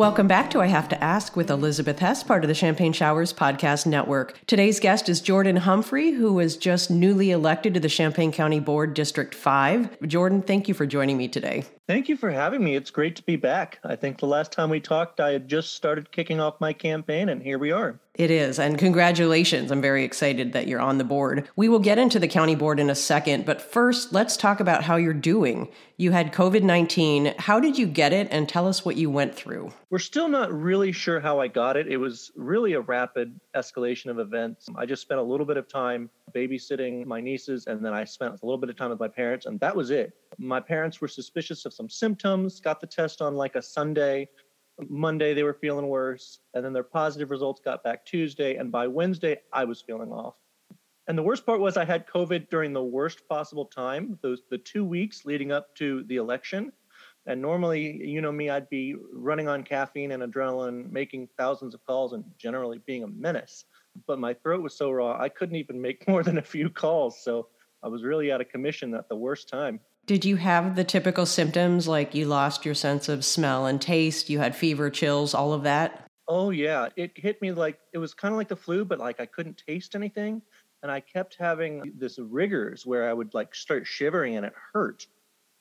Welcome back to I Have to Ask with Elizabeth Hess, part of the Champagne Showers Podcast Network. Today's guest is Jordan Humphrey, who was just newly elected to the Champaign County Board District 5. Jordan, thank you for joining me today. Thank you for having me. It's great to be back. I think the last time we talked, I had just started kicking off my campaign, and here we are. It is. And congratulations. I'm very excited that you're on the board. We will get into the county board in a second, but first, let's talk about how you're doing. You had COVID 19. How did you get it? And tell us what you went through. We're still not really sure how I got it. It was really a rapid escalation of events. I just spent a little bit of time babysitting my nieces, and then I spent a little bit of time with my parents, and that was it. My parents were suspicious of some symptoms, got the test on like a Sunday. Monday, they were feeling worse, and then their positive results got back Tuesday, and by Wednesday, I was feeling off. And the worst part was I had COVID during the worst possible time, those the two weeks leading up to the election. And normally, you know me, I'd be running on caffeine and adrenaline, making thousands of calls, and generally being a menace but my throat was so raw I couldn't even make more than a few calls. So I was really out of commission at the worst time. Did you have the typical symptoms like you lost your sense of smell and taste, you had fever, chills, all of that? Oh yeah, it hit me like it was kind of like the flu but like I couldn't taste anything and I kept having this rigors where I would like start shivering and it hurt.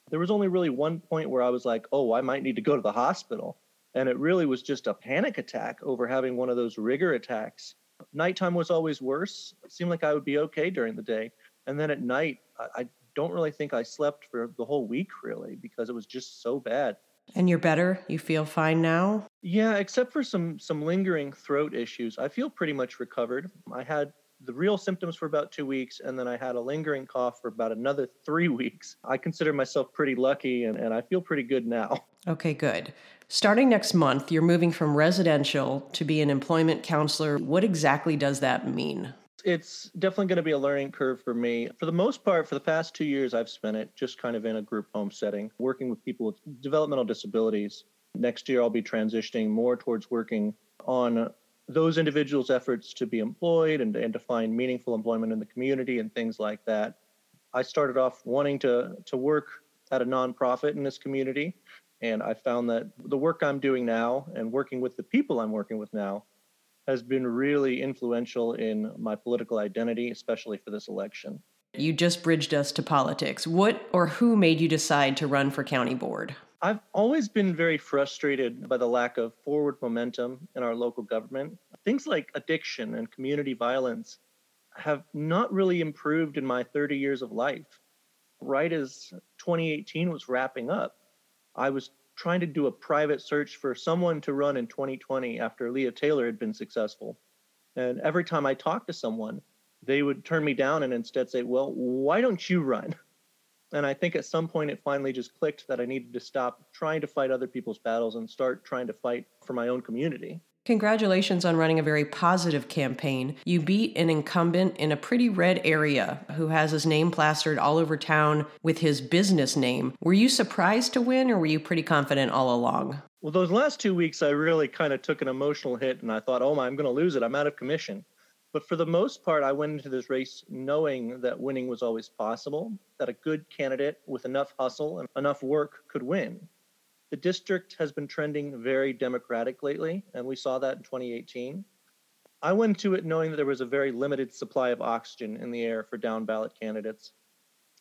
There was only really one point where I was like, "Oh, I might need to go to the hospital." And it really was just a panic attack over having one of those rigor attacks Nighttime was always worse. It seemed like I would be okay during the day. And then at night, I, I don't really think I slept for the whole week, really, because it was just so bad. And you're better? You feel fine now? Yeah, except for some some lingering throat issues. I feel pretty much recovered. I had the real symptoms for about two weeks, and then I had a lingering cough for about another three weeks. I consider myself pretty lucky, and, and I feel pretty good now. Okay, good. Starting next month, you're moving from residential to be an employment counselor. What exactly does that mean? It's definitely going to be a learning curve for me. For the most part, for the past two years, I've spent it just kind of in a group home setting, working with people with developmental disabilities. Next year, I'll be transitioning more towards working on those individuals' efforts to be employed and, and to find meaningful employment in the community and things like that. I started off wanting to, to work at a nonprofit in this community and I found that the work I'm doing now and working with the people I'm working with now has been really influential in my political identity, especially for this election. You just bridged us to politics. What or who made you decide to run for county board? I've always been very frustrated by the lack of forward momentum in our local government. Things like addiction and community violence have not really improved in my 30 years of life. Right as 2018 was wrapping up, I was trying to do a private search for someone to run in 2020 after Leah Taylor had been successful. And every time I talked to someone, they would turn me down and instead say, Well, why don't you run? And I think at some point it finally just clicked that I needed to stop trying to fight other people's battles and start trying to fight for my own community. Congratulations on running a very positive campaign. You beat an incumbent in a pretty red area who has his name plastered all over town with his business name. Were you surprised to win or were you pretty confident all along? Well, those last two weeks, I really kind of took an emotional hit and I thought, oh my, I'm going to lose it. I'm out of commission. But for the most part, I went into this race knowing that winning was always possible, that a good candidate with enough hustle and enough work could win. The district has been trending very Democratic lately, and we saw that in 2018. I went to it knowing that there was a very limited supply of oxygen in the air for down ballot candidates.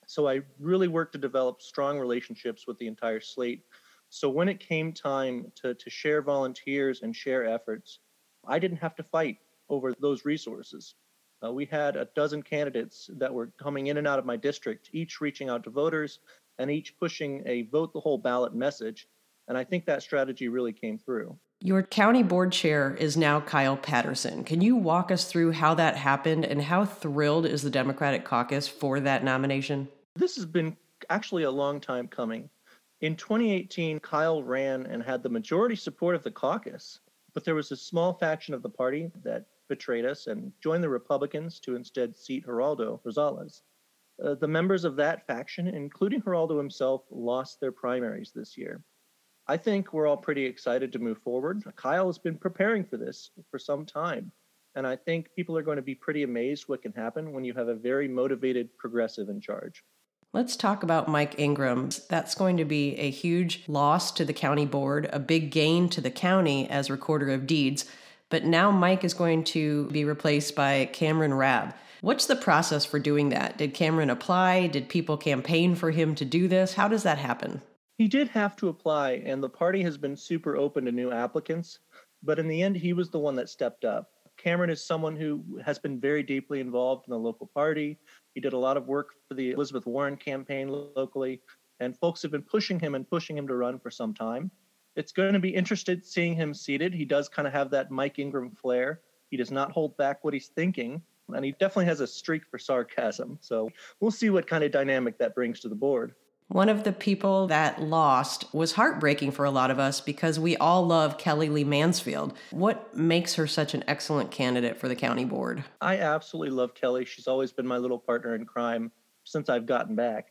So I really worked to develop strong relationships with the entire slate. So when it came time to, to share volunteers and share efforts, I didn't have to fight over those resources. Uh, we had a dozen candidates that were coming in and out of my district, each reaching out to voters and each pushing a vote the whole ballot message and I think that strategy really came through. Your county board chair is now Kyle Patterson. Can you walk us through how that happened and how thrilled is the Democratic caucus for that nomination? This has been actually a long time coming. In 2018, Kyle ran and had the majority support of the caucus, but there was a small faction of the party that betrayed us and joined the Republicans to instead seat Giraldo Rosales. Uh, the members of that faction, including Geraldo himself, lost their primaries this year. I think we're all pretty excited to move forward. Kyle has been preparing for this for some time. And I think people are going to be pretty amazed what can happen when you have a very motivated progressive in charge. Let's talk about Mike Ingram. That's going to be a huge loss to the county board, a big gain to the county as recorder of deeds. But now Mike is going to be replaced by Cameron Rabb. What's the process for doing that? Did Cameron apply? Did people campaign for him to do this? How does that happen? He did have to apply, and the party has been super open to new applicants. But in the end, he was the one that stepped up. Cameron is someone who has been very deeply involved in the local party. He did a lot of work for the Elizabeth Warren campaign locally, and folks have been pushing him and pushing him to run for some time. It's going to be interesting seeing him seated. He does kind of have that Mike Ingram flair. He does not hold back what he's thinking, and he definitely has a streak for sarcasm. So we'll see what kind of dynamic that brings to the board. One of the people that lost was heartbreaking for a lot of us because we all love Kelly Lee Mansfield. What makes her such an excellent candidate for the county board? I absolutely love Kelly. She's always been my little partner in crime since I've gotten back.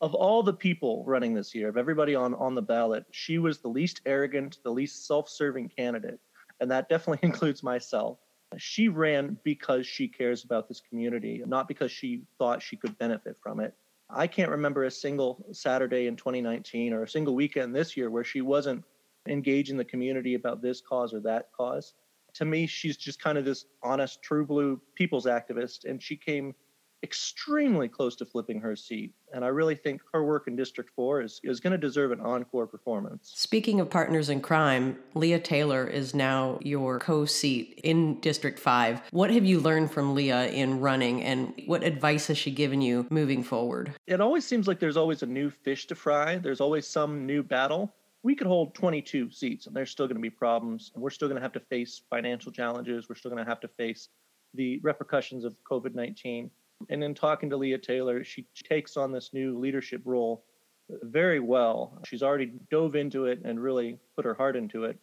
Of all the people running this year, of everybody on, on the ballot, she was the least arrogant, the least self serving candidate. And that definitely includes myself. She ran because she cares about this community, not because she thought she could benefit from it. I can't remember a single Saturday in 2019 or a single weekend this year where she wasn't engaging the community about this cause or that cause. To me, she's just kind of this honest, true blue people's activist, and she came extremely close to flipping her seat. And I really think her work in District 4 is, is going to deserve an encore performance. Speaking of partners in crime, Leah Taylor is now your co seat in District 5. What have you learned from Leah in running, and what advice has she given you moving forward? It always seems like there's always a new fish to fry, there's always some new battle. We could hold 22 seats, and there's still going to be problems. And we're still going to have to face financial challenges. We're still going to have to face the repercussions of COVID 19 and in talking to Leah Taylor, she takes on this new leadership role very well. She's already dove into it and really put her heart into it.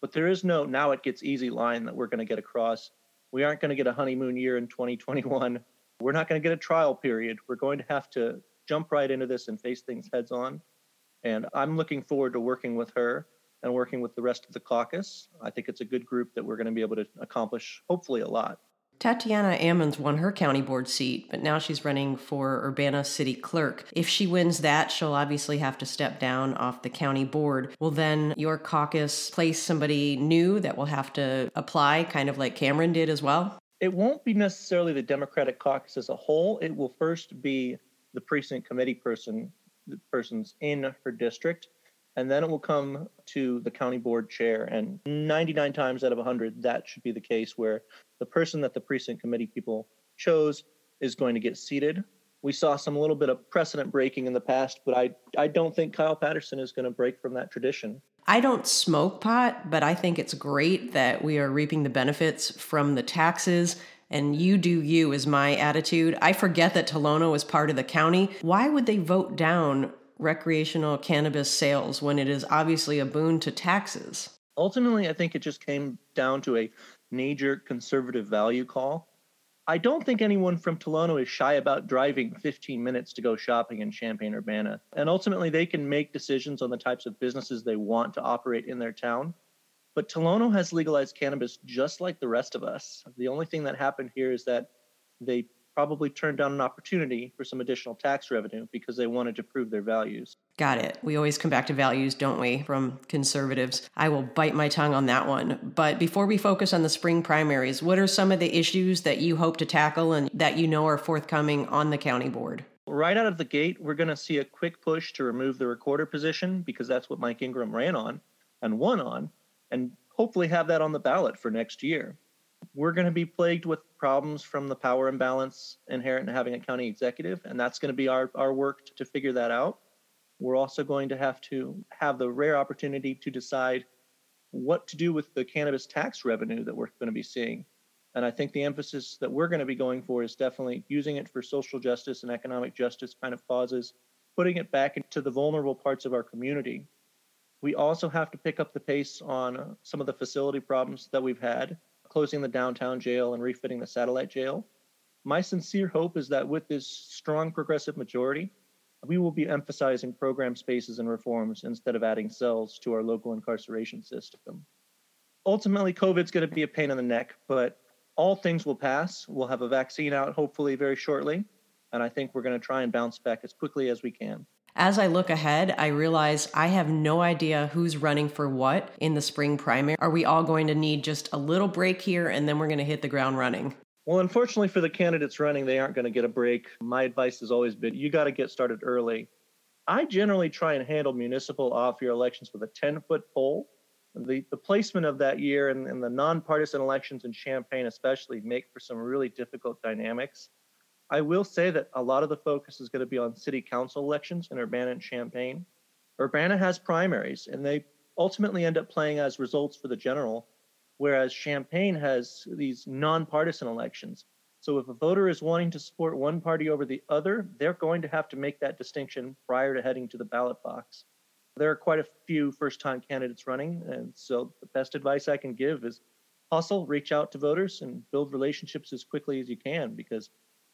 But there is no now it gets easy line that we're going to get across. We aren't going to get a honeymoon year in 2021. We're not going to get a trial period. We're going to have to jump right into this and face things heads on. And I'm looking forward to working with her and working with the rest of the caucus. I think it's a good group that we're going to be able to accomplish, hopefully, a lot. Tatiana Ammons won her county board seat, but now she's running for Urbana City Clerk. If she wins that, she'll obviously have to step down off the county board. Will then your caucus place somebody new that will have to apply, kind of like Cameron did as well? It won't be necessarily the Democratic caucus as a whole. It will first be the precinct committee person, the persons in her district and then it will come to the county board chair. And 99 times out of 100, that should be the case where the person that the precinct committee people chose is going to get seated. We saw some little bit of precedent breaking in the past, but I, I don't think Kyle Patterson is going to break from that tradition. I don't smoke pot, but I think it's great that we are reaping the benefits from the taxes and you do you is my attitude. I forget that Tolono is part of the county. Why would they vote down recreational cannabis sales when it is obviously a boon to taxes? Ultimately, I think it just came down to a major conservative value call. I don't think anyone from Tolono is shy about driving 15 minutes to go shopping in Champaign Urbana. And ultimately, they can make decisions on the types of businesses they want to operate in their town. But Tolono has legalized cannabis just like the rest of us. The only thing that happened here is that they probably turned down an opportunity for some additional tax revenue because they wanted to prove their values. Got it. We always come back to values, don't we, from conservatives? I will bite my tongue on that one. But before we focus on the spring primaries, what are some of the issues that you hope to tackle and that you know are forthcoming on the county board? Right out of the gate, we're going to see a quick push to remove the recorder position because that's what Mike Ingram ran on and won on, and hopefully have that on the ballot for next year we're going to be plagued with problems from the power imbalance inherent in having a county executive, and that's going to be our, our work to, to figure that out. We're also going to have to have the rare opportunity to decide what to do with the cannabis tax revenue that we're going to be seeing. And I think the emphasis that we're going to be going for is definitely using it for social justice and economic justice kind of causes, putting it back into the vulnerable parts of our community. We also have to pick up the pace on some of the facility problems that we've had closing the downtown jail and refitting the satellite jail. My sincere hope is that with this strong progressive majority, we will be emphasizing program spaces and reforms instead of adding cells to our local incarceration system. Ultimately, COVID's going to be a pain in the neck, but all things will pass. We'll have a vaccine out hopefully very shortly. And I think we're going to try and bounce back as quickly as we can. As I look ahead, I realize I have no idea who's running for what in the spring primary. Are we all going to need just a little break here and then we're going to hit the ground running? Well, unfortunately for the candidates running, they aren't going to get a break. My advice has always been you got to get started early. I generally try and handle municipal off year elections with a 10 foot pole. The, the placement of that year and, and the nonpartisan elections in Champaign, especially, make for some really difficult dynamics. I will say that a lot of the focus is going to be on city council elections in Urbana and Champaign. Urbana has primaries, and they ultimately end up playing as results for the general, whereas Champaign has these nonpartisan elections. So if a voter is wanting to support one party over the other, they're going to have to make that distinction prior to heading to the ballot box. There are quite a few first time candidates running, and so the best advice I can give is hustle, reach out to voters, and build relationships as quickly as you can because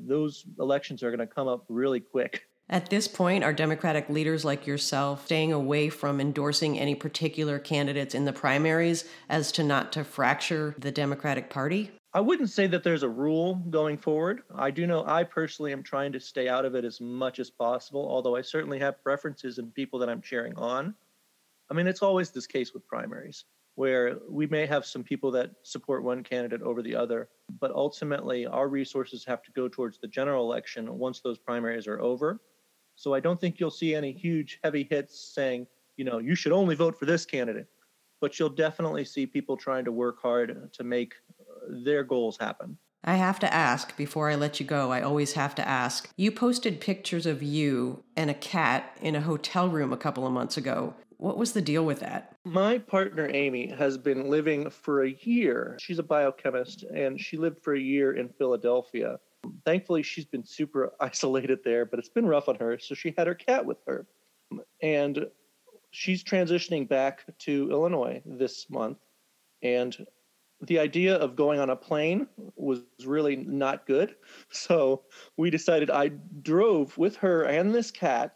those elections are going to come up really quick. At this point, are Democratic leaders like yourself staying away from endorsing any particular candidates in the primaries as to not to fracture the Democratic Party? I wouldn't say that there's a rule going forward. I do know I personally am trying to stay out of it as much as possible, although I certainly have preferences in people that I'm cheering on. I mean, it's always this case with primaries where we may have some people that support one candidate over the other, but ultimately our resources have to go towards the general election once those primaries are over. So I don't think you'll see any huge heavy hits saying, you know, you should only vote for this candidate. But you'll definitely see people trying to work hard to make uh, their goals happen. I have to ask before I let you go. I always have to ask. You posted pictures of you and a cat in a hotel room a couple of months ago. What was the deal with that? My partner, Amy, has been living for a year. She's a biochemist and she lived for a year in Philadelphia. Thankfully, she's been super isolated there, but it's been rough on her. So she had her cat with her. And she's transitioning back to Illinois this month. And the idea of going on a plane was really not good. So we decided I drove with her and this cat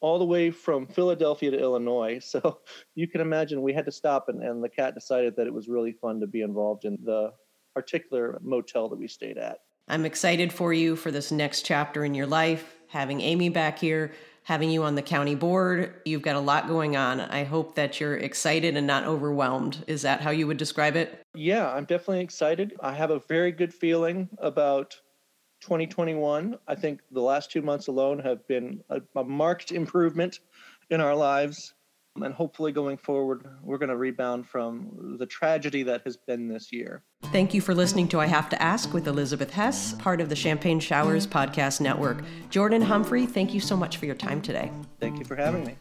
all the way from Philadelphia to Illinois. So you can imagine we had to stop, and, and the cat decided that it was really fun to be involved in the particular motel that we stayed at. I'm excited for you for this next chapter in your life, having Amy back here having you on the county board. You've got a lot going on. I hope that you're excited and not overwhelmed. Is that how you would describe it? Yeah, I'm definitely excited. I have a very good feeling about 2021. I think the last two months alone have been a, a marked improvement in our lives. And hopefully, going forward, we're going to rebound from the tragedy that has been this year. Thank you for listening to I Have to Ask with Elizabeth Hess, part of the Champagne Showers Podcast Network. Jordan Humphrey, thank you so much for your time today. Thank you for having me.